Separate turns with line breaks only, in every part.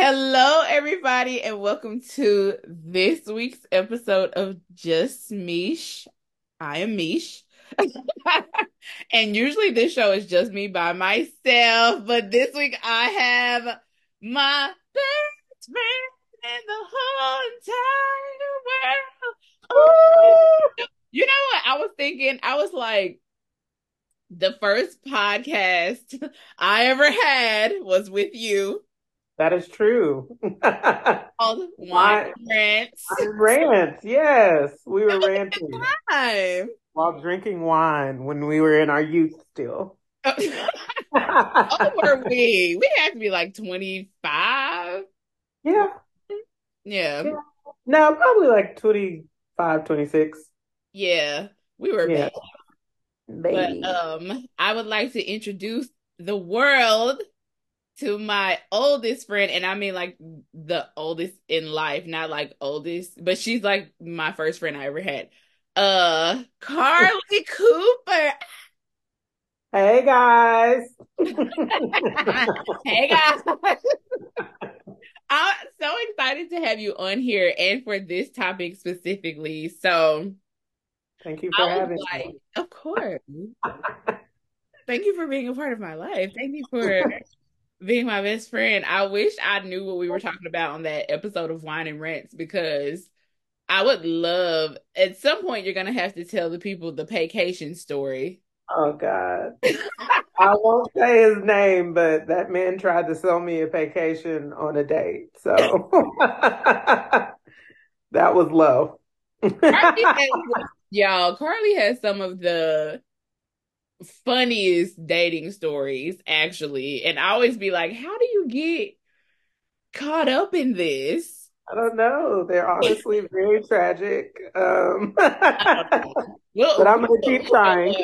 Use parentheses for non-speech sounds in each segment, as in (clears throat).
Hello, everybody, and welcome to this week's episode of Just Mish. I am Mish. (laughs) and usually this show is just me by myself, but this week I have my best friend in the whole entire world. You know what? I was thinking, I was like, the first podcast (laughs) I ever had was with you.
That is true. (laughs)
Called Wine Rants.
Rants, yes. We were ranting
Time.
while drinking wine when we were in our youth still. (laughs)
oh, were we? We had to be like 25.
Yeah.
Yeah.
Yeah. No, probably like 25, 26.
Yeah. We were
Yeah. Baby.
But um, I would like to introduce the world to my oldest friend, and I mean like the oldest in life, not like oldest, but she's like my first friend I ever had. Uh, Carly (laughs) Cooper.
hey, guys. (laughs)
Hey guys. I'm so excited to have you on here and for this topic specifically. So
Thank you for having
like,
me.
of course. Thank you for being a part of my life. Thank you for being my best friend. I wish I knew what we were oh. talking about on that episode of Wine and Rants because I would love at some point you're gonna have to tell the people the vacation story.
Oh, God. (laughs) I won't say his name, but that man tried to sell me a vacation on a date. So (laughs) that was low.
Carly (laughs) has, y'all, Carly has some of the funniest dating stories, actually. And I always be like, how do you get caught up in this?
I don't know. They're honestly very tragic. Um, (laughs) but I'm gonna keep trying.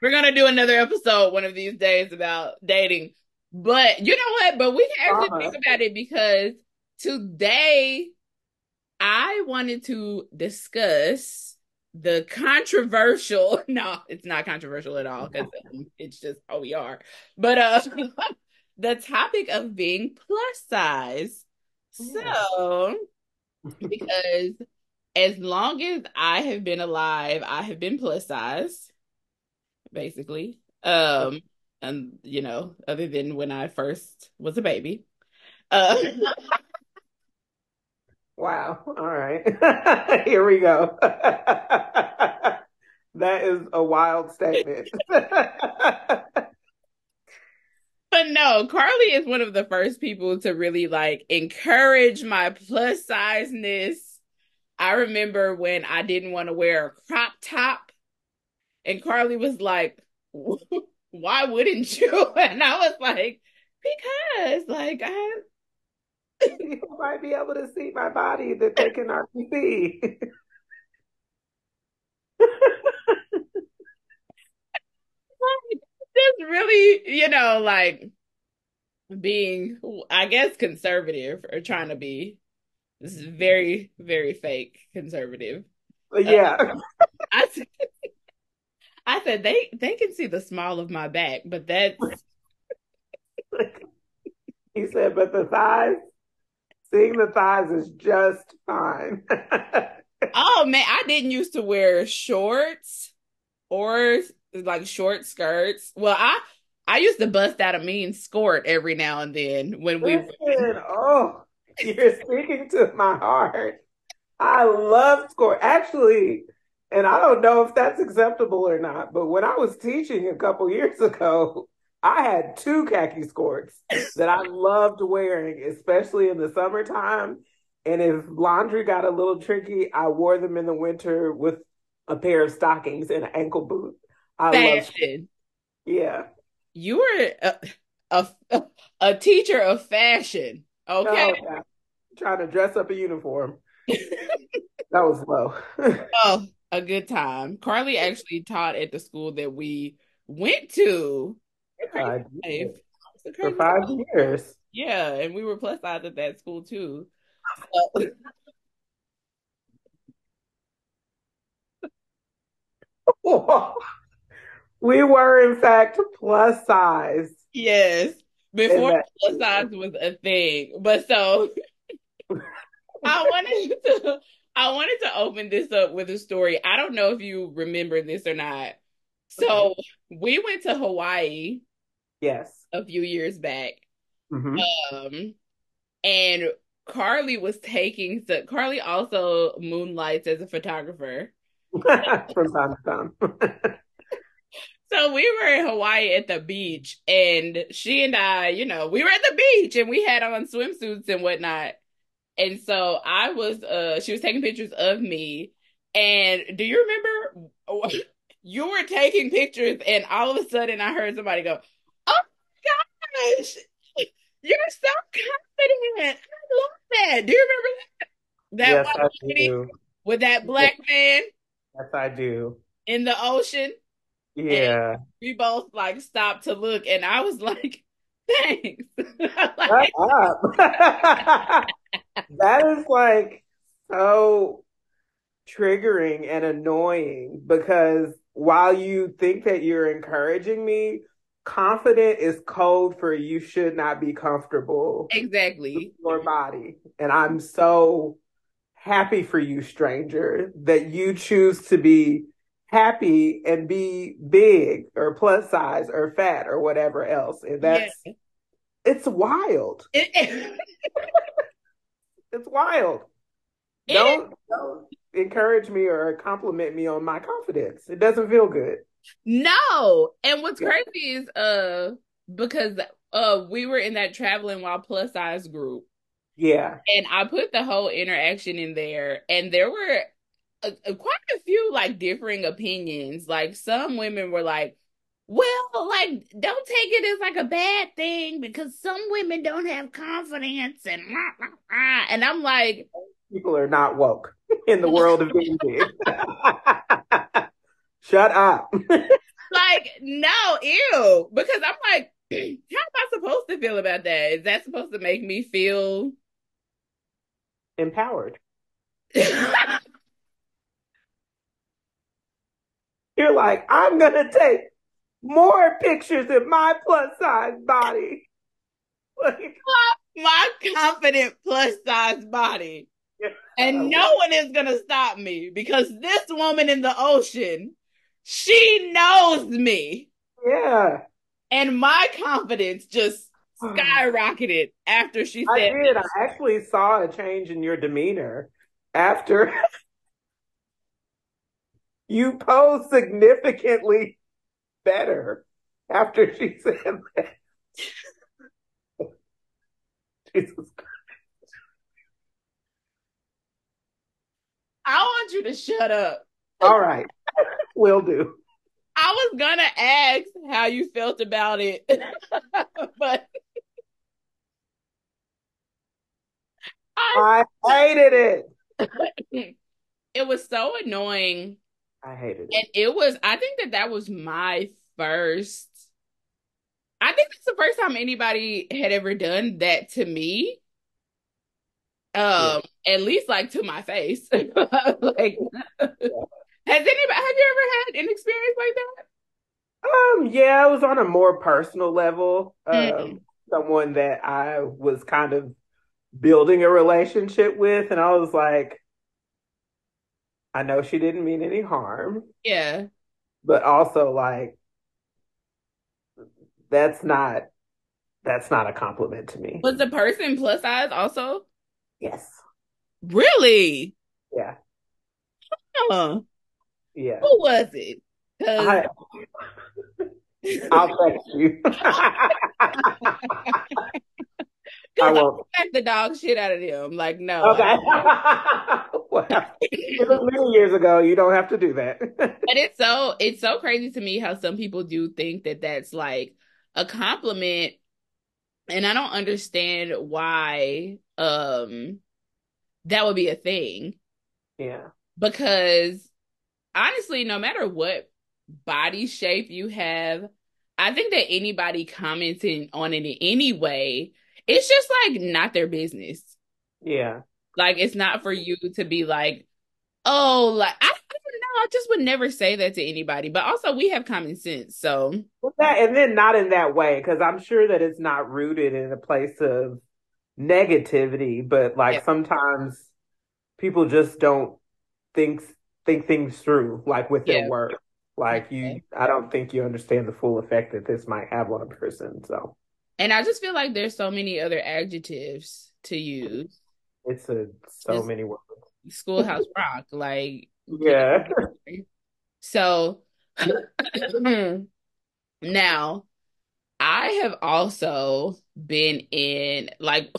We're gonna do another episode one of these days about dating. But you know what? But we can actually
Uh-huh.
think about it because today I wanted to discuss the controversial. (laughs) No, it's not controversial at all because it's just how we are. But uh, (laughs) the topic of being plus size. So, because as long as I have been alive, I have been plus size, basically. Um, and you know, other than when I first was a baby. Uh, (laughs)
Wow. All right. (laughs) Here we go. (laughs) That is a wild statement. (laughs)
but no, Carly is one of the first people to really like encourage my plus sizeness. I remember when I didn't want to wear a crop top, and Carly was like, "Why wouldn't you?" And I was like, "Because, like, I (laughs)
People might be able to see my body that they cannot see. (laughs)
just really, you know, like being, I guess, conservative or trying to be. This is very, very fake conservative.
Yeah.
Uh, I said, (laughs) I said they they can see the small of my back, but that's
He said, but the thighs, seeing the thighs is just fine. (laughs)
oh man, I didn't used to wear shorts or like short skirts. Well, I I used to bust out a mean skirt every now and then when we
Listen, oh, you're speaking to my heart. I love score. Actually, and I don't know if that's acceptable or not, but when I was teaching a couple years ago, I had two khaki skirts that I loved wearing, especially in the summertime. And if laundry got a little tricky, I wore them in the winter with a pair of stockings and an ankle boot. I
fashion.
yeah.
You were a, a a teacher of fashion. Okay.
Oh. Trying to dress up a uniform. (laughs) That was low. (laughs)
Oh, a good time. Carly actually taught at the school that we went to.
I
Life.
did.
It's a
For five
life.
years.
Yeah, and we were plus size at that school too. So, (laughs)
we were, in fact, plus size.
yes. before plus size was a thing. But so (laughs) I wanted to I wanted to open this up with a story. I don't know if you remember this or not. So we went to Hawaii.
Yes.
A few years back.
Mm-hmm.
Um and Carly was taking so Carly also moonlights as a photographer. (laughs)
From time to time. (laughs)
so we were in Hawaii at the beach and she and I, you know, we were at the beach and we had on swimsuits and whatnot. And so I was uh she was taking pictures of me. And do you remember (laughs) you were taking pictures and all of a sudden I heard somebody go, gosh, you're so confident. I love that. Do you remember that? That
yes,
one lady with that black man?
Yes, I do.
In the ocean?
Yeah.
And we both like stopped to look and I was like, thanks. (laughs)
like, (laughs) that is like so triggering and annoying because while you think that you're encouraging me, confident is code for you should not be comfortable.
Exactly.
your body. And I'm so happy for you, stranger, that you choose to be happy and be big or plus size or fat or whatever else. And that's yeah. it's wild. (laughs) It, it, it's wild. It, don't, don't encourage me or compliment me on my confidence. It doesn't feel good.
No. And what's crazy is uh because uh we were in that traveling while plus size group.
Yeah.
And I put the whole interaction in there and there were a, a, quite a few like differing opinions. Like some women were like, well, like don't take it as like a bad thing because some women don't have confidence and and I'm like
people are not woke (laughs) in the world of being big. (laughs) (laughs) Shut up. (laughs)
like, no, ew. Because I'm like, (clears throat) how am I supposed to feel about that? Is that supposed to make me feel
empowered? (laughs) You're like, I'm gonna take more pictures of my plus size body. (laughs)
Like, my confident plus size body. And no one is gonna stop me because this woman in the ocean she knows me.
Yeah.
And my confidence just skyrocketed after she said
I did. I actually saw a change in your demeanor after (laughs) you posed significantly better after she (laughs) said that. (laughs) Jesus Christ.
I want you to shut up.
All right. Will do.
I was gonna ask how you felt about it, (laughs) but
I, I hated it. (laughs)
it was so annoying.
I hated it.
And it was, I think that that was my first, I think it's the first time anybody had ever done that to me. Um, yeah. at least like to my face. (laughs) like, yeah. Has anybody have you ever had an experience like that?
Um, yeah, it was on a more personal level. Mm-hmm. Um, someone that I was kind of building a relationship with, and I was like, I know she didn't mean any harm.
Yeah.
But also like that's not that's not a compliment to me.
Was the person plus size also?
Yes.
Really?
Yeah.
Huh.
Yeah.
Who was it? (laughs) (laughs) I,
will text you.
I won't. the dog shit out of them. Like, no.
Okay. (laughs) well, it was many years ago. You don't have to do that.
but it's so it's so crazy to me how some people do think that that's like a compliment, and I don't understand why um that would be a thing.
Yeah.
Because honestly, no matter what body shape you have, I think that anybody commenting on it in any way, it's just like not their business.
Yeah.
Like it's not for you to be like, oh, like I, I don't know. I just would never say that to anybody. But also, we have common sense, so
well, that, and then not in that way because I'm sure that it's not rooted in a place of negativity, but like yeah. sometimes people just don't think think things through, like with yeah. their work. Like you, I don't think you understand the full effect that this might have on a person. So,
and I just feel like there's so many other adjectives to use.
It's a so it's many words.
Schoolhouse Rock, like (laughs)
yeah. (laughs)
So (laughs) now I have also been in like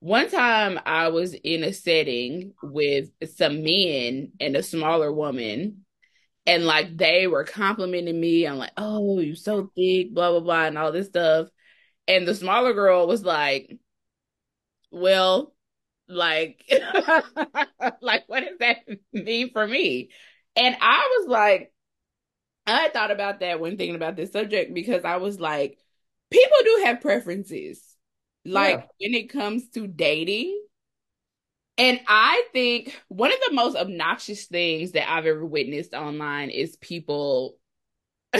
one time I was in a setting with some men and a smaller woman and like they were complimenting me. I'm like, oh, you're so thick, blah blah blah, and all this stuff. And the smaller girl was like, well, like, (laughs) like what does that mean for me? And I was like, I thought about that when thinking about this subject because I was like, people do have preferences. Like yeah. when it comes to dating, and I think one of the most obnoxious things that I've ever witnessed online is people (laughs)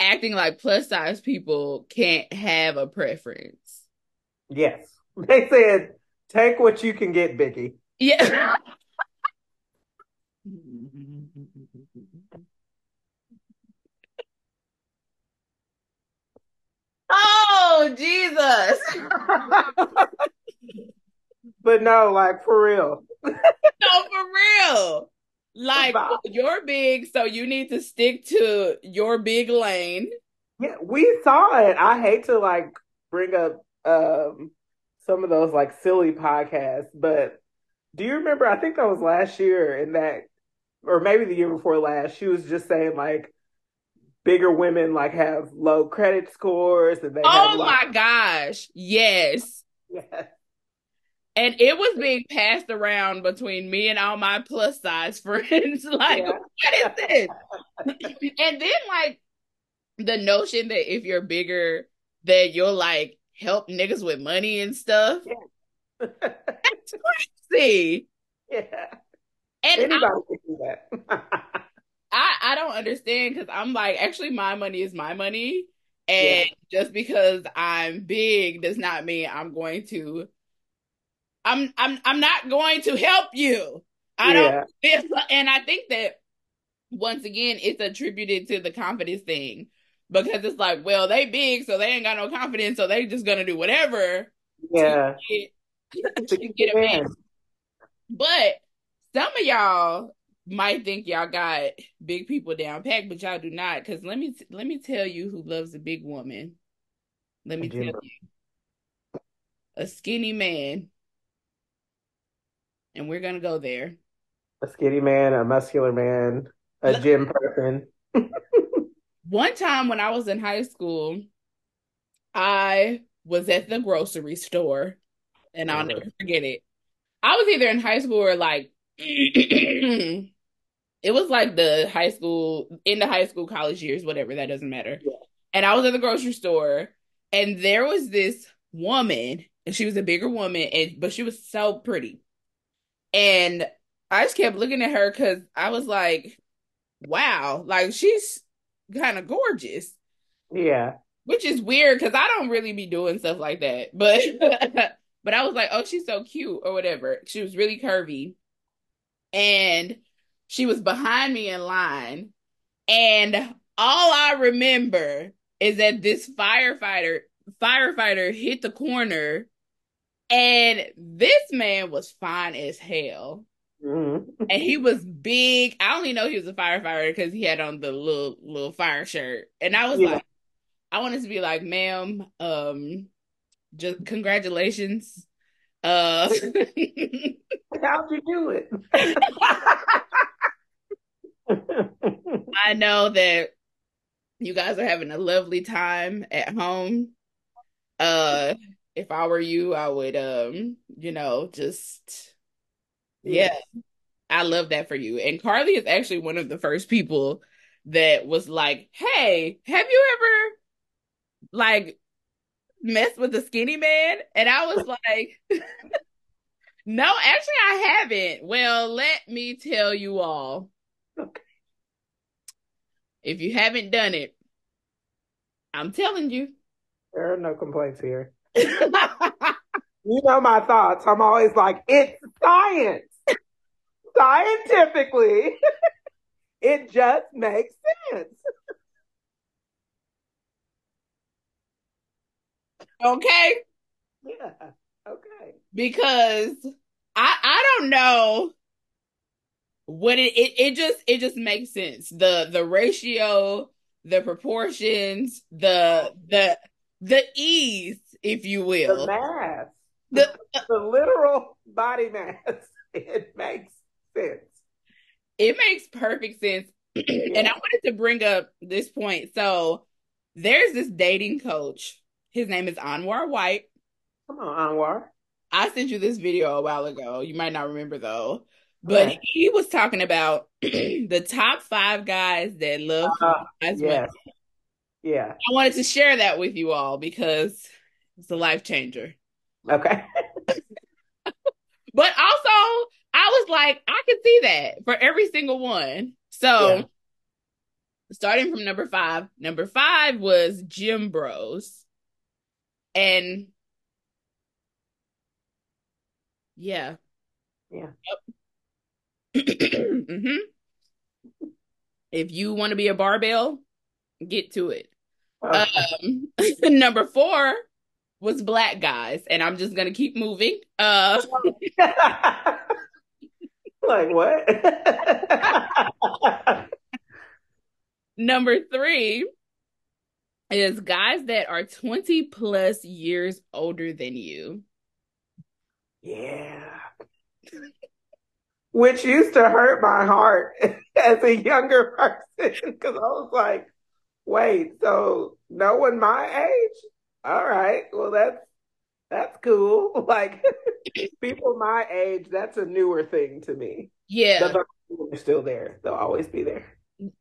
acting like plus size people can't have a preference.
Yes. They said, take what you can get, Biggie.
Yeah. (laughs) oh, Jesus. (laughs)
But no, like for real. (laughs)
no, for real. Like you're big, so you need to stick to your big lane.
Yeah, we saw it. I hate to like bring up um some of those like silly podcasts, but do you remember? I think that was last year, in that, or maybe the year before last. She was just saying like bigger women like have low credit scores, and they.
Oh my gosh! Yes. (laughs)
Yes.
And it was being passed around between me and all my plus size (laughs) friends. like, yeah. what is this? (laughs) and then, like, the notion that if you're bigger, that you'll like help niggas with money and stuff. Yeah. That's crazy.
Yeah. And Anybody I, can do that.
I, I don't understand because I'm like, actually, my money is my money. And yeah. just because I'm big does not mean I'm going to I'm I'm I'm not going to help you. I don't and I think that once again it's attributed to the confidence thing because it's like, well, they big, so they ain't got no confidence, so they just gonna do whatever.
Yeah.
To get, (laughs) to get a man. But some of y'all might think y'all got big people down packed, but y'all do not. Because let me let me tell you who loves a big woman. Let me tell you, a skinny man and we're gonna go there.
A skinny man, a muscular man, a gym person. (laughs)
One time when I was in high school, I was at the grocery store, and I'll uh-huh. never forget it. I was either in high school or like (clears throat) it was like the high school in the high school college years, whatever, that doesn't matter. Yeah. And I was at the grocery store and there was this woman, and she was a bigger woman, and but she was so pretty. And I just kept looking at her because I was like, wow, like she's kind of gorgeous.
Yeah.
Which is weird because I don't really be doing stuff like that. But (laughs) but I was like, oh, she's so cute or whatever. She was really curvy. And she was behind me in line. And all I remember is that this firefighter firefighter hit the corner and this man was fine as hell. Mm-hmm. And he was big. I only know he was a firefighter because he had on the little little fire shirt. And I was yeah. like, I wanted to be like, ma'am, um, just congratulations. Uh (laughs)
how'd you do it? (laughs) (laughs)
I know that you guys are having a lovely time at home. Uh if I were you, I would um, you know, just yeah. yeah. I love that for you. And Carly is actually one of the first people that was like, "Hey, have you ever like messed with a skinny man?" And I was (laughs) like, (laughs) No, actually, I haven't. Well, let me tell you all. If you haven't done it, I'm telling you.
There are no complaints here. (laughs) you know my thoughts. I'm always like, it's science. Scientifically, (laughs) it just makes sense.
Okay.
Yeah. Okay.
Because I I don't know what it, it it just it just makes sense. The the ratio, the proportions, the the the ease, if you will.
The math.
The,
the literal body mass. (laughs) It makes sense.
It makes perfect sense. Yeah. (clears throat) and I wanted to bring up this point. So there's this dating coach. His name is Anwar White.
Come on, Anwar.
I sent you this video a while ago. You might not remember though. But okay. he was talking about (clears throat) the top five guys that love uh,
yes. Women. Yeah.
I wanted to share that with you all because it's a life changer.
Okay.
but also, I was like, I can see that for every single one. So, yeah. starting from number five, number five was Gym Bros. And yeah.
Yeah.
Yep. Mm-hmm. If you want to be a barbell, get to it. Um, (laughs) number four was black guys, and I'm just gonna keep moving. Uh, (laughs)
like what? (laughs)
Number three is guys that are 20 plus years older than you.
Yeah. Which used to hurt my heart (laughs) as a younger (laughs) person because I was like, wait, so no one my age? All right, well that's that's cool. (laughs) Like people my age, that's a newer thing to me.
Yeah.
The are still there. They'll always be there.
and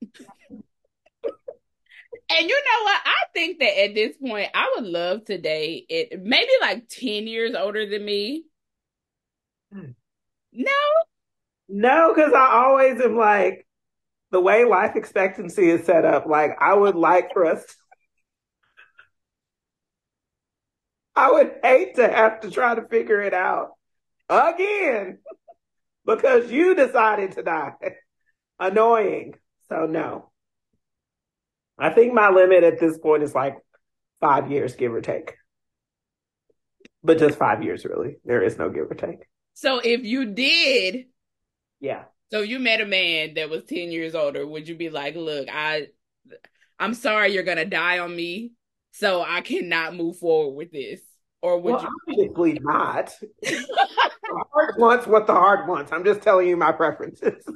you know what? I think that at this point, I would love to date it maybe like 10 years older than me. Hmm. No.
No, because I always am like, the way life expectancy is set up, like I would like for us I would hate to have to try to figure it out again because you decided to die. Annoying. So no. I think my limit at this point is like five years, give or take. But just five years, really. There is no give or take.
So if you did,
yeah.
So you met a man that was ten years older. Would you be like, "Look, I, I'm sorry, you're gonna die on me, so I cannot move forward with this." Or would
well,
you
obviously not? the heart wants what the heart wants. I'm just telling you my preferences. (laughs)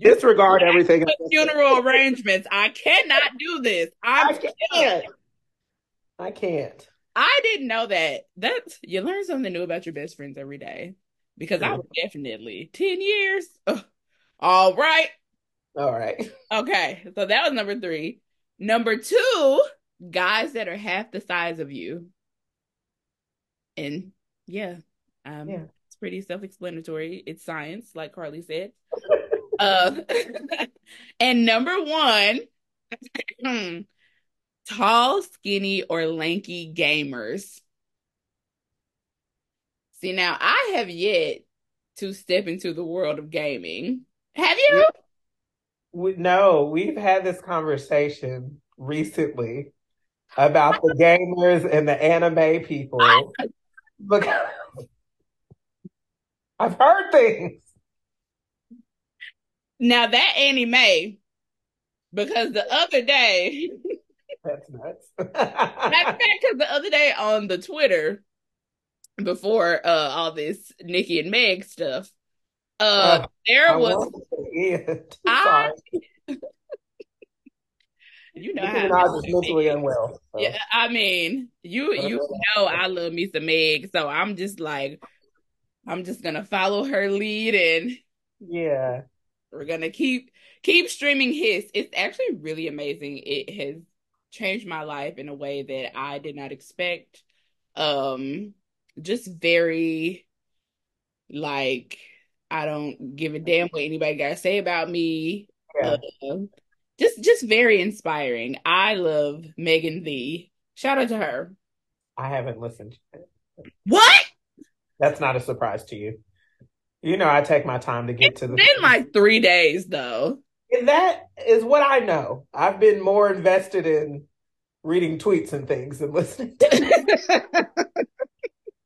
Disregard everything.
Funeral arrangements. I cannot do this. I'm
I can't. I can't.
I didn't know that. That's you learn something new about your best friends every day. Because I was definitely ten years. Ugh. All right.
All right. (laughs)
Okay. So that was number three. Number two, guys that are half the size of you. And yeah, um, yeah. it's pretty self-explanatory. It's science, like Carly said. (laughs) uh, (laughs) and number one, (clears throat) tall, skinny, or lanky gamers. See, now I have yet to step into the world of gaming. Have you?
we, no, we've had this conversation recently about the (laughs) gamers and the anime people (laughs) because I've heard things.
Now that anime, because the other day, (laughs)
that's nuts. (laughs)
because the other day on the Twitter, before uh, all this Nikki and Meg stuff, uh, uh there was. (laughs) I, (laughs) you know how I was
mentally unwell.
So. Yeah, I mean, you you know I love me some Meg, so I'm just like, I'm just gonna follow her lead, and
yeah,
we're gonna keep keep streaming his. It's actually really amazing. It has changed my life in a way that I did not expect. Um, just very like I don't give a damn what anybody gotta say about me.
Yeah.
Uh, just just very inspiring. I love Megan Thee. Shout out to her.
I haven't listened.
What?
That's not a surprise to you. You know, I take my time to get
It's
to the.
been like three days though.
And that is what I know. I've been more invested in reading tweets and things than listening. To (laughs)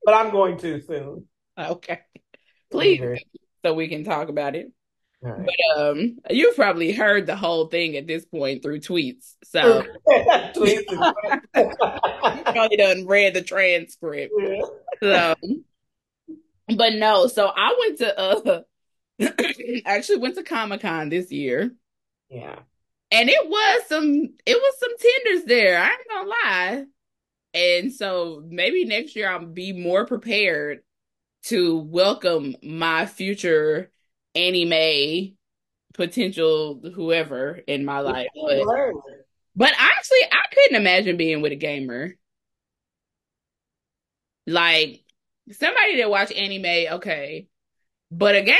but I'm going to soon.
okay. Please, so we can talk about it.
right.
But um, you've probably heard the whole thing at this point through tweets. So (laughs)
Tweets (laughs)
you probably done read the transcript.
and-
So, but no, so I went to uh actually went to Comic Con this year,
yeah.
and it was some it was some tenders there. I ain't gonna lie. And so maybe next year I'll be more prepared to welcome my future anime potential whoever in my life. But but actually I couldn't imagine being with a gamer. Like somebody that watch anime, okay. But a gamer,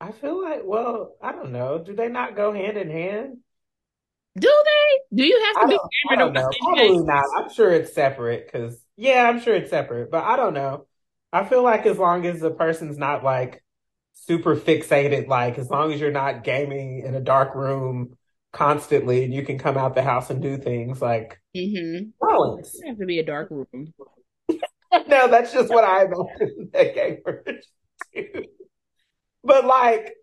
I feel like, well, I don't know. Do they not go hand in hand?
do they? Do you have to be a
I don't know. Probably not. I'm sure it's separate because, yeah, I'm sure it's separate, but I don't know. I feel like as long as the person's not like super fixated, like as long as you're not gaming in a dark room constantly and you can come out the house and do things like
Mm-hmm.
balance.
Have to be a dark room. (laughs)
No, that's just what (laughs) I imagine that gamers do. But like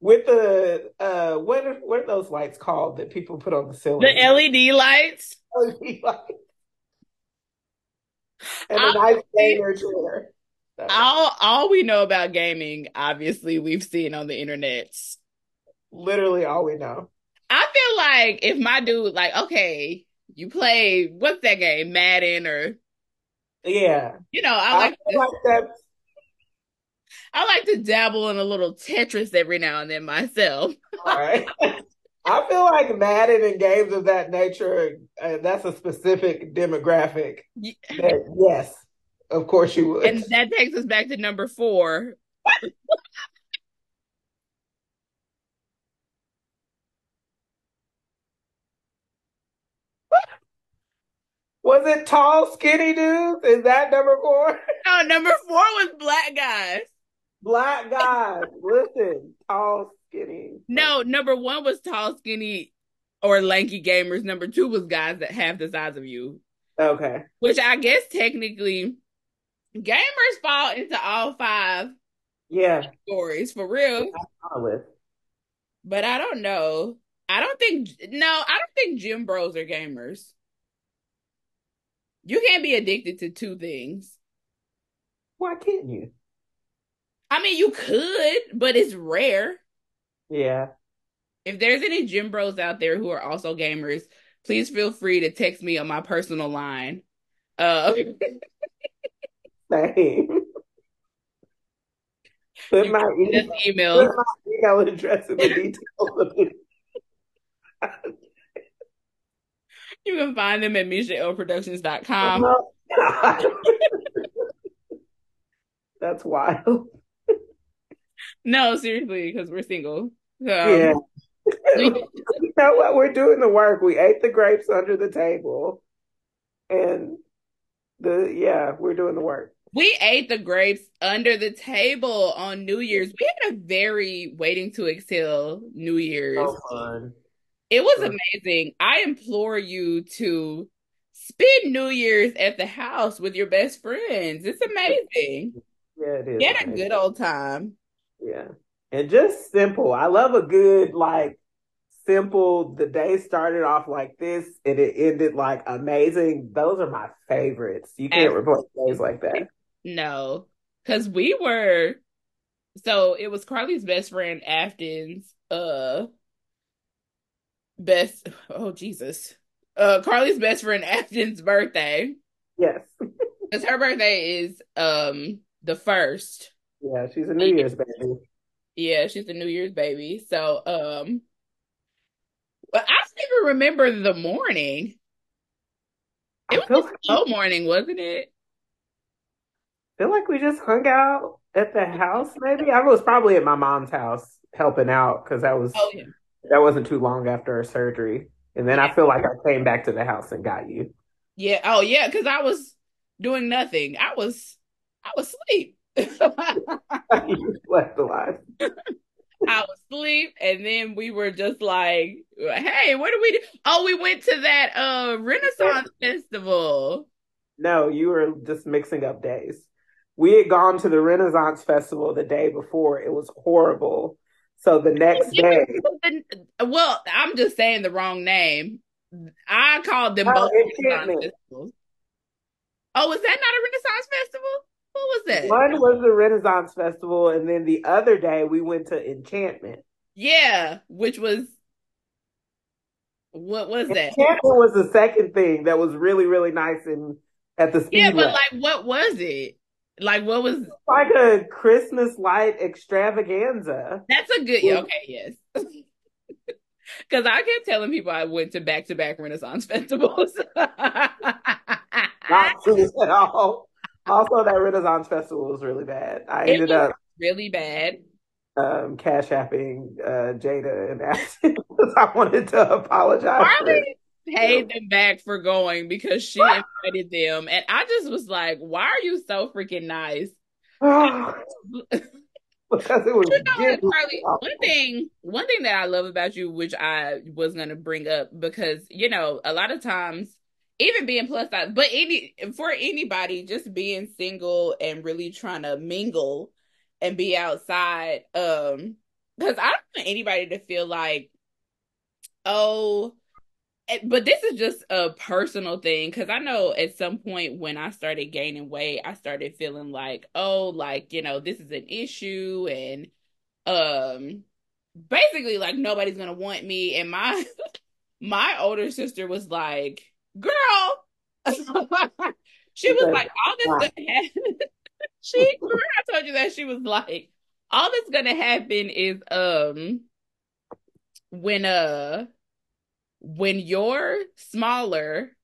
with the uh what are what are those lights called that people put on the ceiling?
The LED lights.
LED lights. And a nice gamer chair. So,
All all we know about gaming, obviously, we've seen on the internet.
literally all we know.
I feel like if my dude, like, okay, you play what's that game, Madden, or
Yeah.
you know, I
I
like
feel like that's
I like to dabble in a little Tetris every now and then myself. (laughs)
all right. I feel like Madden and games of that nature, uh, that's a specific demographic
Y-
that, yes, of course you would.
And that takes us back to number four. (laughs)
Was it tall, skinny dudes? Is that number four?
No, number four was black guys.
Black guys. Listen, tall, skinny.
No, number one was tall, skinny, or lanky gamers. Number two was guys that have the size of you,
Okay.
which I guess technically gamers fall into all five
Yeah.
stories for real. But I don't know. I don't think no, I don't think gym bros are gamers. You can't be addicted to two things.
Why can't you?
I mean, you could, but it's rare.
Yeah.
If there's any gym bros out there who are also gamers, please feel free to text me on my personal line. Uh, (laughs)
Same. Put my,
can
e- put
email.
my email address in the (laughs) details. (laughs)
You can find them at MishaLProductions.com.
That's wild.
No, seriously, because we're single. So,
Yeah. (laughs) you know what? We're doing the work. We ate the grapes under the table. And the yeah, we're doing the work.
We ate the grapes under the table on New Year's. We had a very waiting to exhale New Year's.
So fun.
It was
Sure.
amazing. I implore you to spend New Year's at the house with your best friends. It's amazing. (laughs)
Yeah, it is.
Get a good old time.
Yeah. And just simple. I love a good, like, simple. The day started off like this and it ended like amazing. Those are my favorites. You can't replace days like that.
No, because we were. So it was Carly's best friend Afton's uh best. Oh Jesus, uh Carly's best friend Afton's birthday.
Yes. (laughs)
Because her birthday is um the first.
Yeah, she's a New Year's baby.
Yeah, she's a New Year's baby. So um, but I don't even remember the morning. It was a slow morning, wasn't it?
feel like we just hung out at the house. Maybe I was probably at my mom's house helping out because that was
Oh yeah.
that wasn't too long after her surgery. And then I feel like I came back to the house and got you.
Yeah. Oh yeah, because I was doing nothing. I was I was asleep. I
you slept a lot.
I was asleep, and then we were just like, "Hey, what do we do?" Oh, we went to that uh Renaissance festival.
No, you were just mixing up days. We had gone to the Renaissance Festival the day before. It was horrible. So the next day,
Well, I'm just saying the wrong name. I called them
Oh,
both Renaissance festivals. Oh, was that not a Renaissance festival? What was that?
one was the Renaissance Festival, and then the other day we went to Enchantment.
Yeah, which was what was that?
Enchantment was the second thing that was really, really nice and at the
speed.
Yeah,
but like, what was it? Like, what was?
like a Christmas light extravaganza.
That's a good. Yeah, okay, yes. (laughs) Because I kept telling people I went to back to back Renaissance (laughs) festivals.
Not true at all. Also, that Renaissance Festival was really bad. I
It
ended up
really bad.
um, cash apping uh, Jada and asking (laughs) because I wanted to apologize.
Harley paid them back for going because she (laughs) invited them, and I just was like, "Why are you so freaking nice?" (sighs)
because it was
You know, Carly, one thing, one thing that I love about you, which I was gonna bring up, because you know, a lot of times, even being plus size, but any for anybody, just being single and really trying to mingle and be outside, um, because I don't want anybody to feel like, oh, eh, but this is just a personal thing because I know at some point when I started gaining weight, I started feeling like, oh, like, you know, this is an issue and um basically like nobody's gonna want me. And my (laughs) my older sister was like, girl, (laughs) she was like, all this gonna happen. (laughs) she remember I told you that she was like, all that's gonna happen is um when uh when you're smaller,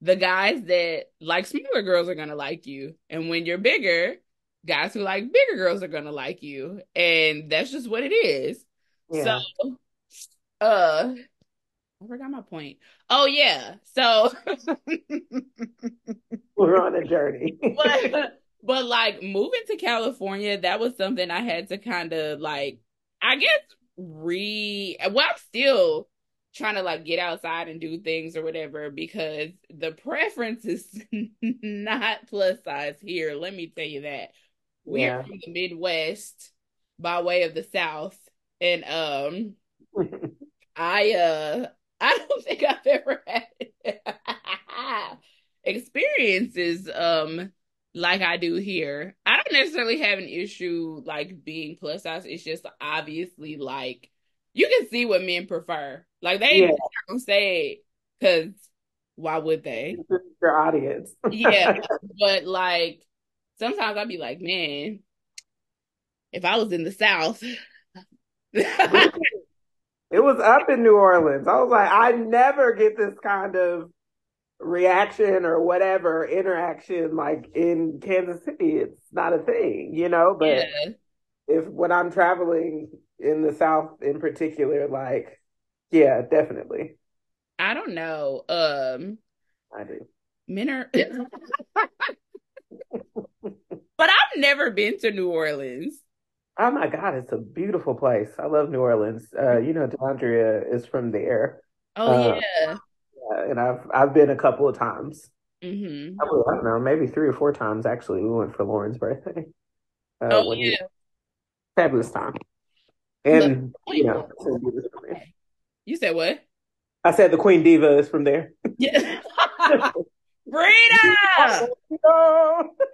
the guys that like smaller girls are gonna like you, and when you're bigger, guys who like bigger girls are gonna like you, and that's just what it is.
Yeah.
So, uh, I forgot my point. Oh yeah, so (laughs)
We're on a journey.
but (laughs) but like moving to California, that was something I had to kind of like, I guess re. Well, I'm still trying to like get outside and do things or whatever because the preference is (laughs) not plus size here. Let me tell you that we
Yeah.
are from the Midwest by way of the South, and um, I uh I don't think I've ever had (laughs) experiences um like I do here. I don't necessarily have an issue like being plus size. It's just obviously like you can see what men prefer. Like they
Yeah.
not say it because why would they?
Your audience. (laughs)
Yeah, but like sometimes I'd be like, man, if I was in the South. (laughs)
It was up in New Orleans. I was like, I never get this kind of reaction or whatever interaction like in Kansas City. It's not a thing, you know, but
yeah.
if when I'm traveling in the South in particular, like, yeah, definitely.
I don't know. Um,
I do.
men are, (laughs) but I've never been to New Orleans.
Oh my God, it's a beautiful place. I love New Orleans. Uh, you know, DeAndrea is from there.
Oh
Uh,
yeah.
Uh, and I've I've been a couple of times.
hmm
Probably, I don't know, maybe three or four times actually. We went for Lauren's birthday. (laughs) Uh,
Oh yeah.
fabulous time. And you know, Queen Diva is from there.
You said what?
I said the Queen Diva is from there.
Yeah. (laughs)
Freedia,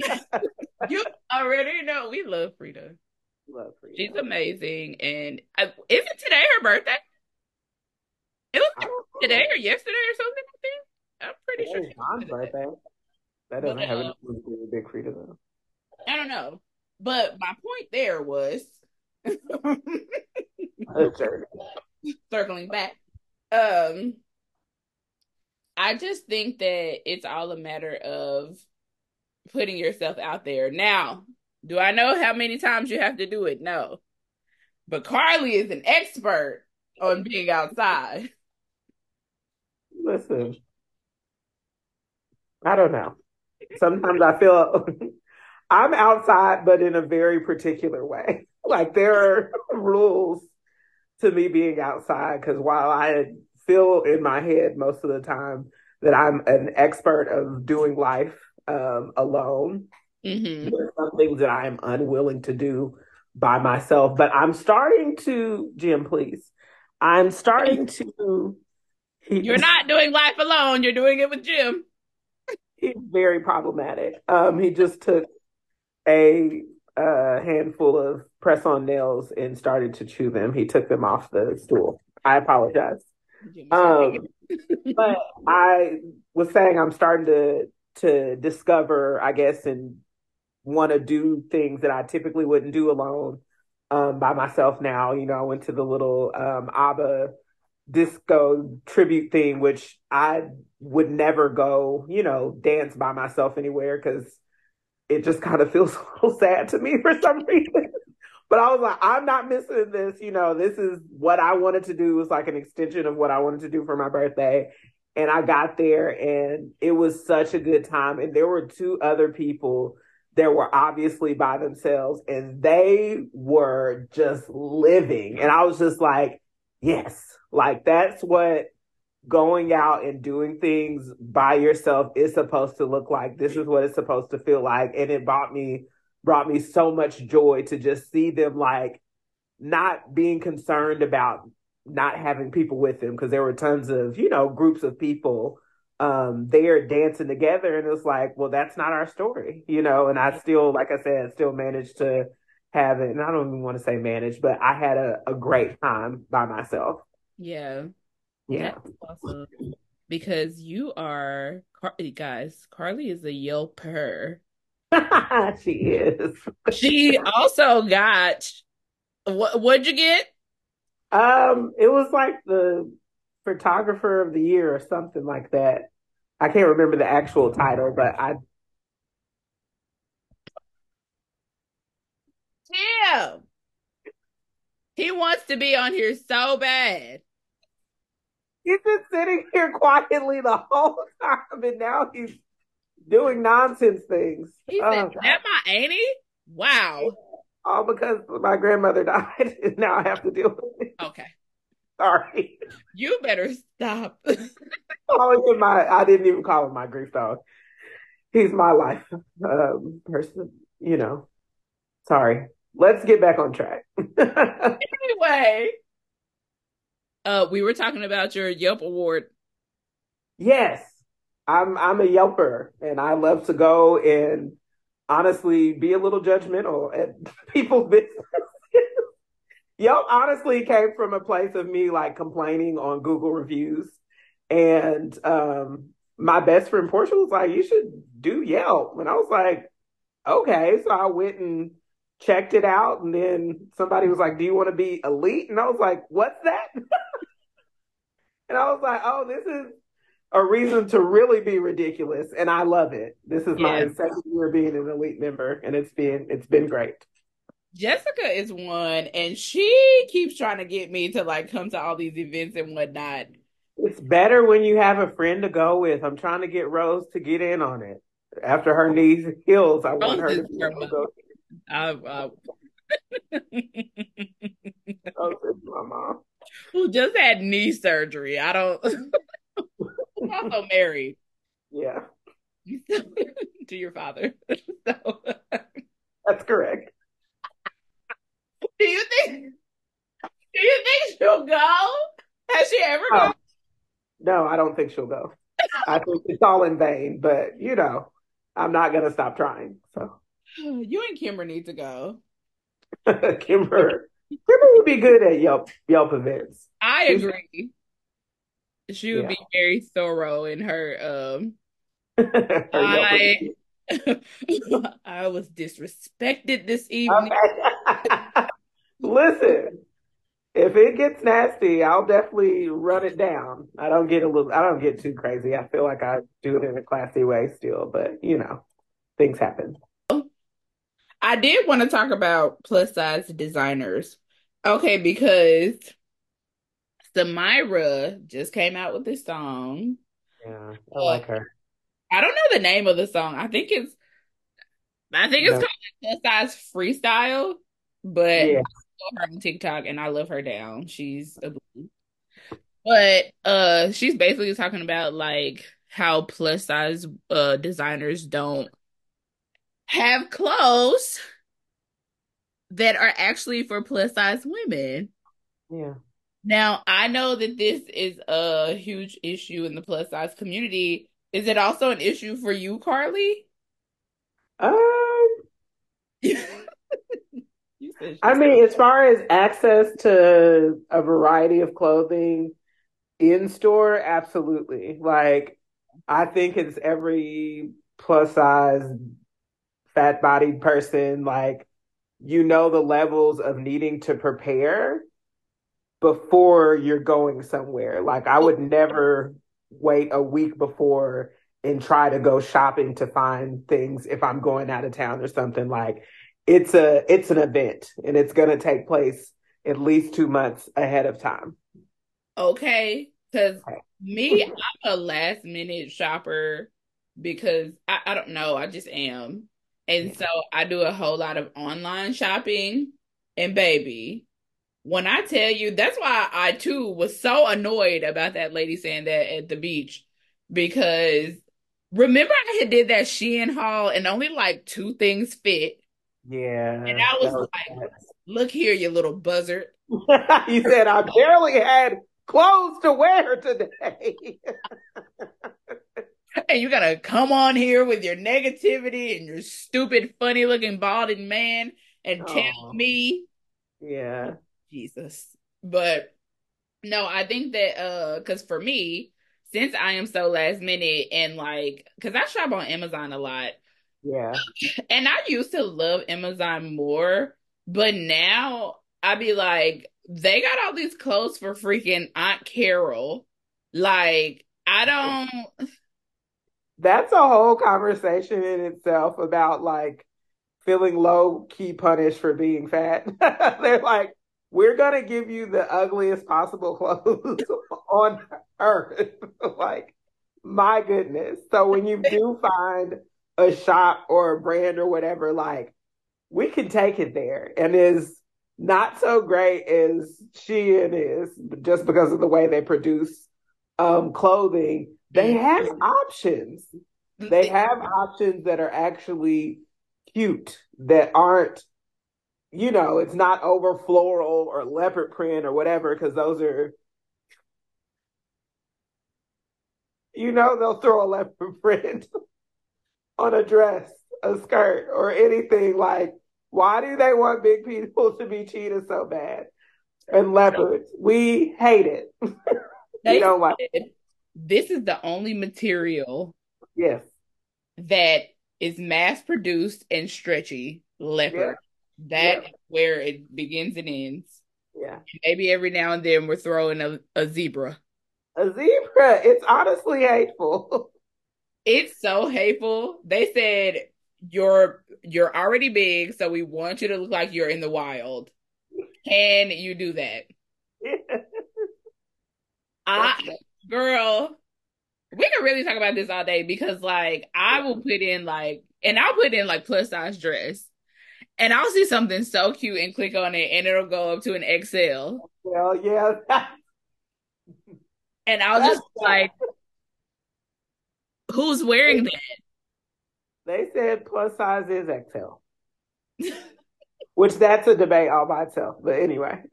(laughs)
you already know we love Freedia.
Love Freedia.
She's amazing, and uh, isn't today her birthday? It was today or yesterday or something. I think. I'm pretty sure.
Today's
she was
John's
today.
birthday. That doesn't
But,
have
uh,
anything to do with Big Freedia though.
I don't know, but my point there was (laughs) circling back. Um, I just think that it's all a matter of putting yourself out there. Now, do I know how many times you have to do it? No. But Carly is an expert on being outside.
Listen, I don't know. Sometimes I feel (laughs) I'm outside, but in a very particular way. (laughs) Like there are (laughs) rules to me being outside because while I feel in my head most of the time that I'm an expert of doing life um, alone, mm-hmm. there are some things that I am unwilling to do by myself. But I'm starting to, Jim, please. I'm starting to.
You're not doing life alone. You're doing it with Jim.
He's very problematic. Um, he just took a, a handful of press on nails and started to chew them. He took them off the stool. I apologize. Um, but I was saying I'm starting to to discover, I guess, and want to do things that I typically wouldn't do alone um, by myself now. You know, I went to the little um, ABBA disco tribute thing, which I would never go, you know, dance by myself anywhere because it just kind of (laughs) feels a little sad to me for some reason. (laughs) but I was like, I'm not missing this. You know, this is what I wanted to do. It was like an extension of what I wanted to do for my birthday. And I got there and it was such a good time. And there were two other people that were obviously by themselves and they were just living. And I was just like, yes, like that's what going out and doing things by yourself is supposed to look like. This is what it's supposed to feel like. And it brought me brought me so much joy to just see them like not being concerned about not having people with them because there were tons of, you know, groups of people um there dancing together and it's like, well, that's not our story, you know, and I still, like I said, still managed to have it. And I don't even want to say manage, but I had a, a great time by myself.
Yeah.
Yeah.
awesome. Because you are, guys, Carly is a yelper. (laughs)
she is.
she also got, what, what'd you get?
Um, it was like the photographer of the year or something like that. I can't remember the actual title, but I.
Damn. He wants to be on here so bad.
He's been sitting here quietly the whole time, and now he's doing nonsense things.
He said, oh, "That my auntie." Wow.
All because my grandmother (laughs) died, and now I have to deal with it.
Okay. (laughs)
Sorry.
You better stop. (laughs)
calling him my I didn't even call him my grief dog. He's my life um, person, you know. Sorry. Let's get back on track. (laughs)
anyway, uh we were talking about your Yelp award.
Yes. I'm I'm a Yelper and I love to go and honestly be a little judgmental at people's business. Yelp honestly came from a place of me like complaining on Google reviews. And um, my best friend Portia was like, You should do Yelp. And I was like, Okay. So I went and checked it out. And then somebody was like, Do you want to be elite? And I was like, What's that? (laughs) and I was like, Oh, this is a reason to really be ridiculous. And I love it. This is my second year being an elite member, and it's been it's been great.
Jessica is one, and she keeps trying to get me to like come to all these events and whatnot.
It's better when you have a friend to go with. I'm trying to get Rose to get in on it. After her knees heals, I want her to, to go. I, uh...
oh, my mom. Who just had knee surgery. I don't. (laughs) also married.
Yeah. (laughs)
to your father. (laughs) so.
That's correct.
Do you think? Do you think she'll go? Has she ever oh, gone?
No, I don't think she'll go. I think it's all in vain. But you know, I'm not gonna stop trying. So (sighs)
you and Kimber need to go. (laughs)
Kimber, Kimber would be good at Yelp Yelp events.
I agree. She would yeah. be very thorough in her um (laughs) her I (laughs) I was disrespected this evening.
Okay. Listen, if it gets nasty, I'll definitely run it down. I don't get a little, I don't get too crazy. I feel like I do it in a classy way still, but you know, things happen.
Oh, I did want to talk about plus size designers. Okay, because Samira just came out with this song.
Yeah, I uh, like her.
I don't know the name of the song. I think it's I think it's no. called plus size freestyle, but yeah. Her on TikTok and I love her down. She's a but uh she's basically talking about like how plus size uh designers don't have clothes that are actually for plus size women.
Yeah.
Now, I know that this is a huge issue in the plus size community. Is it also an issue for you, Carly?
Um, (laughs) I mean, as far as access to a variety of clothing in store, absolutely. Like, I think it's every plus size fat bodied person, like, you know, the levels of needing to prepare before you're going somewhere. Like I would never wait a week before and try to go shopping to find things if I'm going out of town or something like it's a it's an event and it's going to take place at least 2 months ahead of time.
Okay, cuz me (laughs) I'm a last minute shopper because I, I don't know, I just am. And so I do a whole lot of online shopping and baby, when I tell you, that's why I too was so annoyed about that lady saying that at the beach because remember I had did that Shein haul and only like two things fit.
Yeah.
And I was, was like, bad. look here, you little buzzard. (laughs)
you said I barely had clothes to wear today. (laughs)
and you're gonna come on here with your negativity and your stupid, funny looking balding man and tell me.
Yeah.
Jesus. But no, I think that uh cuz for me, since I am so last minute and like cuz I shop on Amazon a lot.
Yeah.
And I used to love Amazon more, but now I'd be like they got all these clothes for freaking Aunt Carol. Like I don't
That's a whole conversation in itself about like feeling low key punished for being fat. (laughs) They're like, we're gonna give you the ugliest possible (laughs) clothes on earth. (laughs) like, my goodness. So when you do find a shop or a brand or whatever, like we can take it there. And is not so great as Shein is, just because of the way they produce um, clothing. They have options. They have options that are actually cute that aren't you know, it's not over floral or leopard print or whatever, because those are, you know, they'll throw a leopard (laughs) print on a dress, a skirt, or anything. Like, why do they want big people to be cheetahs so bad? And leopards, we hate it. (laughs) they you know like
this is the only material,
yes,
that is mass produced and stretchy. Leopard. That where it begins and ends.
Yeah.
Maybe every now and then we're throwing a, a zebra.
A zebra. It's honestly hateful. (laughs)
It's so hateful. They said you're you're already big, so we want you to look like you're in the wild. Can you do that? (laughs) I girl, we can really talk about this all day because like I will put in like and I'll put in like plus size dress and I'll see something so cute and click on it, and it'll go up to an XL.
Well, yeah. (laughs)
and I'll That's just like, who's wearing that?
They said plus size is XL. (laughs) Which that's a debate all by itself. But anyway. (laughs)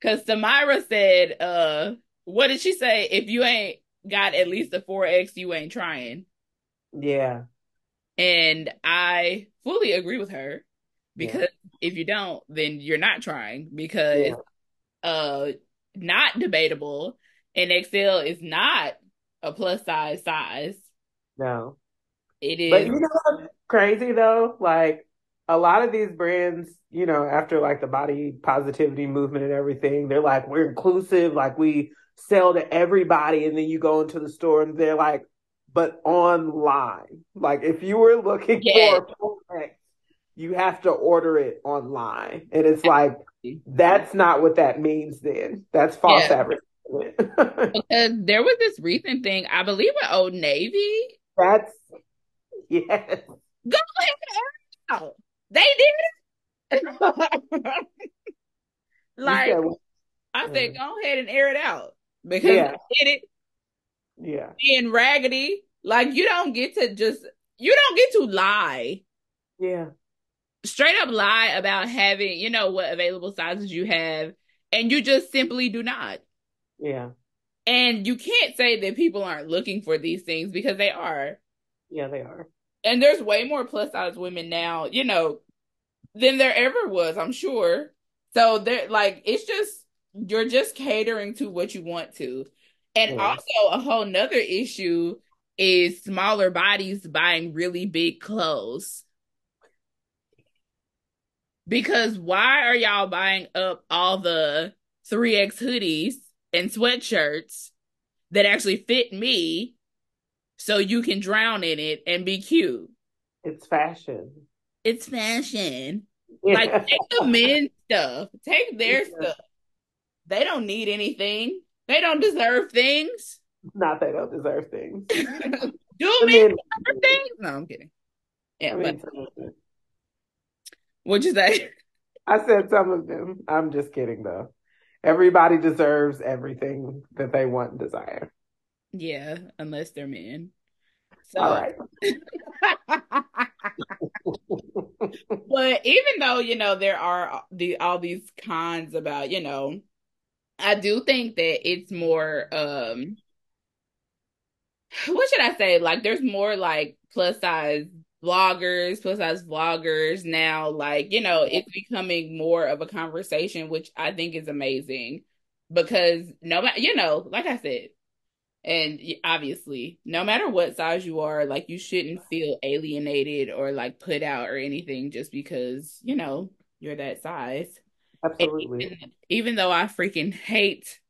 Because Samira said, uh, what did she say? If you ain't got at least a 4X, you ain't trying.
Yeah.
And I fully agree with her because yeah. if you don't, then you're not trying because yeah. uh not debatable and XL is not a plus size size.
No.
It is
But you know what's crazy though? Like a lot of these brands, you know, after like the body positivity movement and everything, they're like, we're inclusive, like we sell to everybody. And then you go into the store and they're like, but online. Like if you were looking for product, you have to order it online. And it's like, that's not what that means then. That's false yeah. advertisement.
Because there was this recent thing, I believe with Old Navy.
That's yes.
Go ahead and air it Out. they did (laughs) like I said, go ahead and air it out because yeah. did it.
Yeah.
Being raggedy, like you don't get to just you don't get to lie.
Yeah.
Straight up lie about having, you know, what available sizes you have, and you just simply do not.
Yeah.
And you can't say that people aren't looking for these things because they are.
Yeah, they are
and there's way more plus size women now, you know, than there ever was, I'm sure. So they're like, it's just you're just catering to what you want to. And yeah. also a whole nother issue is smaller bodies buying really big clothes. Because why are y'all buying up all the 3X hoodies and sweatshirts that actually fit me so you can drown in it and be cute.
It's fashion.
It's fashion. Yeah. Like take the (laughs) men's stuff. Take their yeah. stuff. They don't need anything. They don't deserve things.
Not they don't deserve things. (laughs) (laughs)
Do men deserve things? No, I'm kidding. Yeah, I mean, but what'd you say?
I said some of them. I'm just kidding though. Everybody deserves everything that they want and desire.
Yeah, unless they're men. So,
all right. (laughs)
but even though you know there are the all these cons about you know, I do think that it's more um, what should I say? Like, there's more like plus size vloggers, plus size vloggers now. Like, you know, it's becoming more of a conversation, which I think is amazing because no matter, you know, like I said, and obviously, no matter what size you are, like you shouldn't feel alienated or like put out or anything just because, you know, you're that size.
Absolutely.
Even, even, though I freaking hate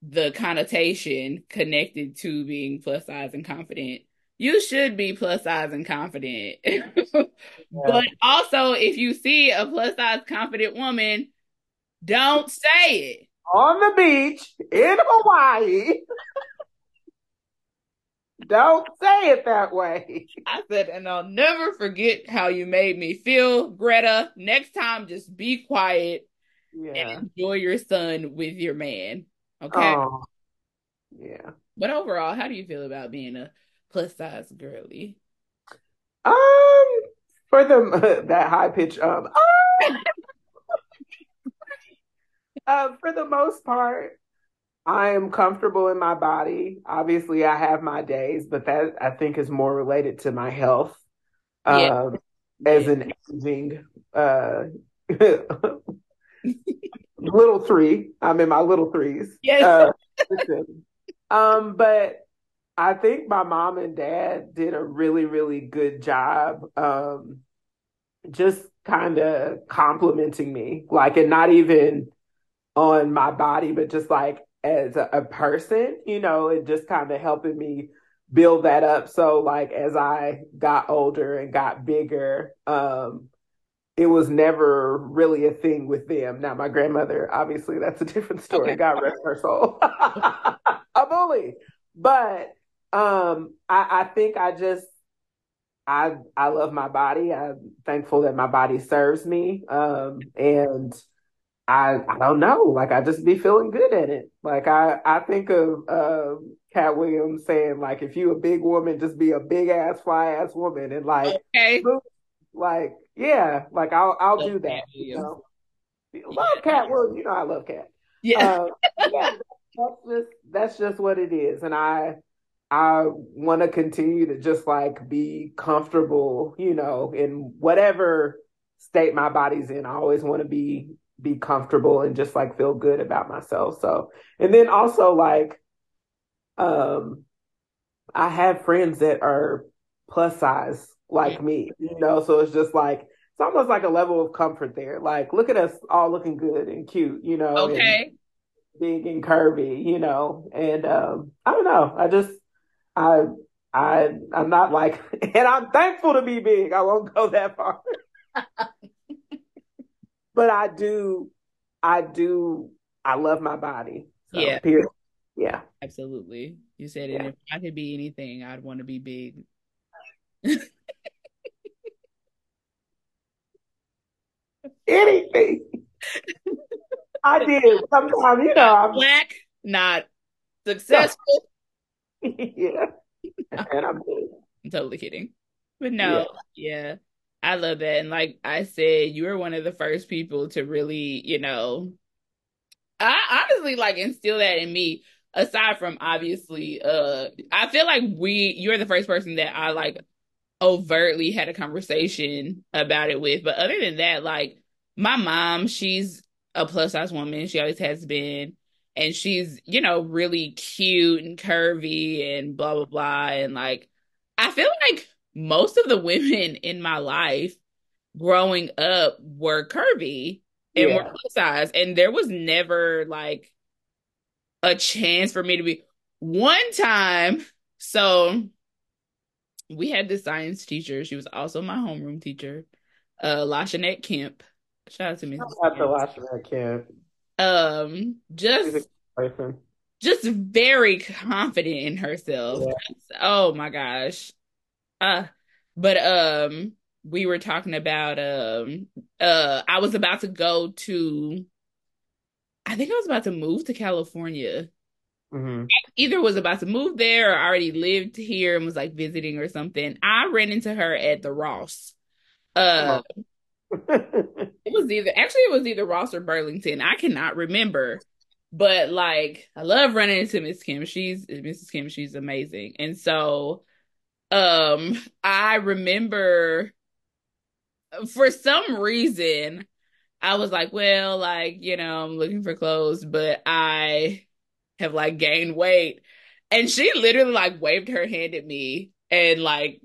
the connotation connected to being plus size and confident, you should be plus size and confident. (laughs) But also, if you see a plus size confident woman, don't say it.
On the beach in Hawaii. (laughs) Don't say it that way.
I said, and I'll never forget how you made me feel, Greta. Next time, just be quiet yeah. and enjoy your son with your man. Okay. Oh,
yeah.
But overall, how do you feel about being a plus size girly?
Um, for the (laughs) that high pitch um, uh, (laughs) for the most part, I am comfortable in my body. Obviously, I have my days, but that I think is more related to my health. Yeah. Um, as yeah. an aging uh, (laughs) little three, I'm in my little threes.
Yes.
Uh, um, but I think my mom and dad did a really, really good job. Um, just kind of complimenting me, like, and not even on my body, but just like as a, a person, you know, and just kind of helping me build that up. So like as I got older and got bigger, um, it was never really a thing with them. Now my grandmother, obviously that's a different story. Okay. God rest her soul. (laughs) a bully. But um I, I think I just I I love my body. I'm thankful that my body serves me. Um and I I don't know. Like I just be feeling good at it. Like I I think of uh, Katt Williams saying like if you a big woman, just be a big ass fly ass woman and like
okay. (laughs)
like yeah, like I'll I'll do that. You know? Love Katt Williams. You know I love Katt.
Yeah.
Uh, yeah. That's just that's just what it is, and I I want to continue to just like be comfortable, you know, in whatever state my body's in. I always want to be be comfortable and just like feel good about myself. So, and then also like, um, I have friends that are plus size like me, you know, so it's just like it's almost like a level of comfort there. Like, look at us all looking good and cute, you know.
Okay.
big and curvy, you know. And um, I don't know. I just I I I'm not like (laughs) and I'm thankful to be big. I won't go that far. (laughs) but I do I do I love my body.
So, yeah.
Period. Yeah.
Absolutely. You said it. If I could be anything, I'd want to be big. (laughs)
anything. I did. Sometimes, you know, I'm
black, not successful. (laughs)
yeah. And I'm.
I'm totally kidding. But no, yeah. yeah. I love that. And like I said, you were one of the first people to really, you know, I honestly like instill that in me. Aside from obviously, uh, I feel like we, you're the first person that I like overtly had a conversation about it with. But other than that, like my mom, she's a plus size woman. She always has been. And she's, you know, really cute and curvy and blah, blah, blah. And like, I feel like most of the women (laughs) in my life growing up were curvy and yeah. were plus size. And there was never like a chance for me to be one time. So we had this science teacher. She was also my homeroom teacher, uh, Lashanette Kemp. Shout out to me.
Shout out to Lashanette Kemp.
Um, just just very confident in herself. Yeah. Oh my gosh. Uh, but um, we were talking about um, uh, I was about to go to. I think I was about to move to California.
Mm-hmm.
either was about to move there or already lived here and was like visiting or something. I ran into her at the Ross. Uh, it was either actually it was either Ross or Burlington. I cannot remember. But like I love running into Miss Kim. She's Mrs. Kim, she's amazing. And so um I remember for some reason I was like, well, like, you know, I'm looking for clothes, but I have like gained weight. And she literally like waved her hand at me and like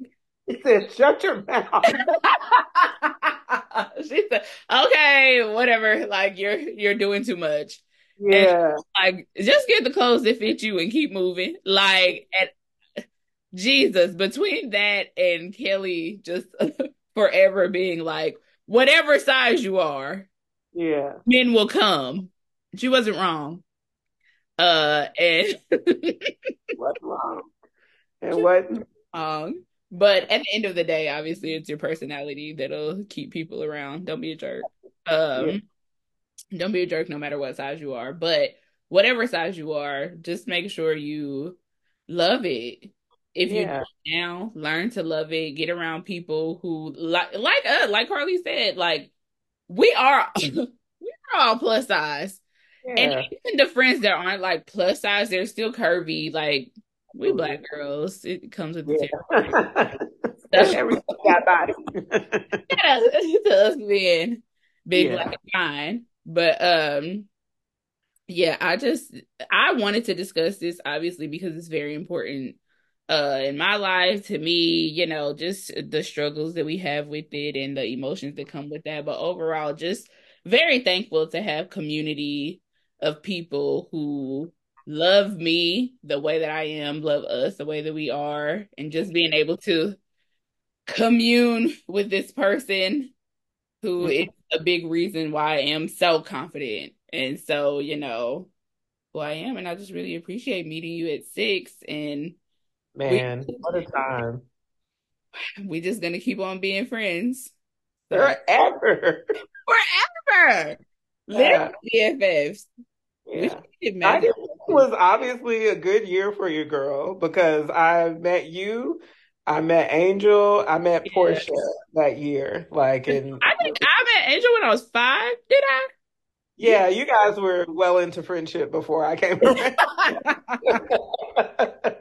he said, shut your mouth. (laughs) (laughs)
she said, okay, whatever. Like you're you're doing too much.
Yeah.
And, like just get the clothes that fit you and keep moving. Like and Jesus, between that and Kelly just (laughs) forever being like, whatever size you are,
yeah,
men will come. She wasn't wrong. Uh and
what's wrong? (laughs) And what
wrong? But at the end of the day, obviously, it's your personality that'll keep people around. Don't be a jerk. Um, yeah. Don't be a jerk no matter what size you are. But whatever size you are, just make sure you love it. If yeah. you now learn to love it, get around people who like like uh, like Carly said, like we are (laughs) we are all plus size. Yeah. And even the friends that aren't like plus size, they're still curvy. Like we black girls. It comes with the
yeah. Everything got body.
yeah, to us being big, yeah. black, and fine. But um, yeah, I just I wanted to discuss this obviously because it's very important uh in my life to me you know just the struggles that we have with it and the emotions that come with that but overall just very thankful to have community of people who love me the way that I am, love us the way that we are, and just being able to commune with this person who mm-hmm. a big reason why I am so confident and so, you know, who I am. And I just really appreciate meeting you at six and
man, we, what a time. (laughs)
We just gonna keep on being friends.
Forever. (laughs)
Forever. Yeah. BFFs.
Yeah. it was obviously a good year for you, girl, because I met you, I met Angel, I met Portia that year. Like, and
I think I met Angel when I was five. Did I?
Yeah, you guys were well into friendship before I came around. (laughs) (laughs)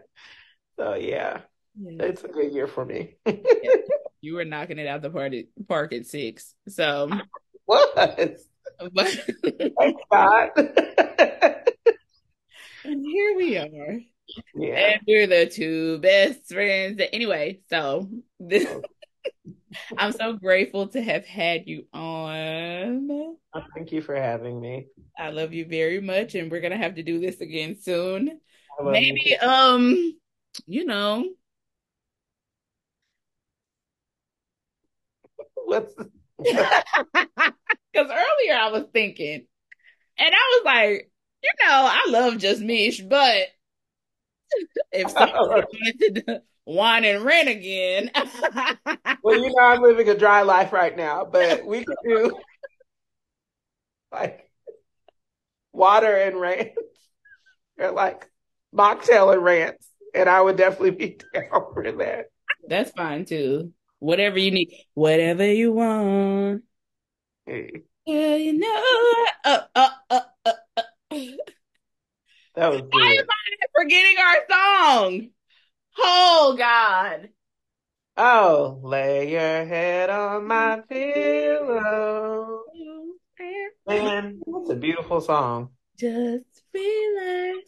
so yeah, yeah, it's a good year for me. (laughs)
you were knocking it out the party park at six. So
was. But Thank God.
And here we are.
Yeah.
And we're the two best friends. Anyway, so this (laughs) I'm so grateful to have had you on.
Thank you for having me.
I love you very much, and we're gonna have to do this again soon. Maybe, you um, you know, (laughs)
what's
because (laughs) earlier I was thinking, and I was like, you know, I love just Mish, but if (laughs) someone wanted to wine and rent again. (laughs)
well, you know, I'm living a dry life right now, but we could do like water and rants or like mocktail and rants. And I would definitely be (laughs) down for that.
That's fine too. Whatever you need, whatever you want. Hey. Yeah, you know. Uh, uh, uh, uh, uh.
That was good. Why am I
forgetting our song? Oh God.
Oh, lay your head on my pillow. Man, that's a beautiful song.
Just relax.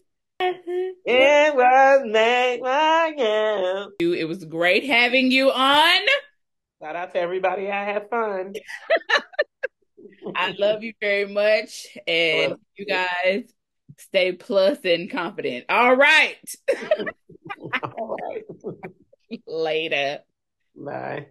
It was made by
you. It was great having you on.
Shout out to everybody. I had fun. (laughs)
I love you very much. And you guys stay plus and confident. All right. (laughs)
All right.
Later.
Bye.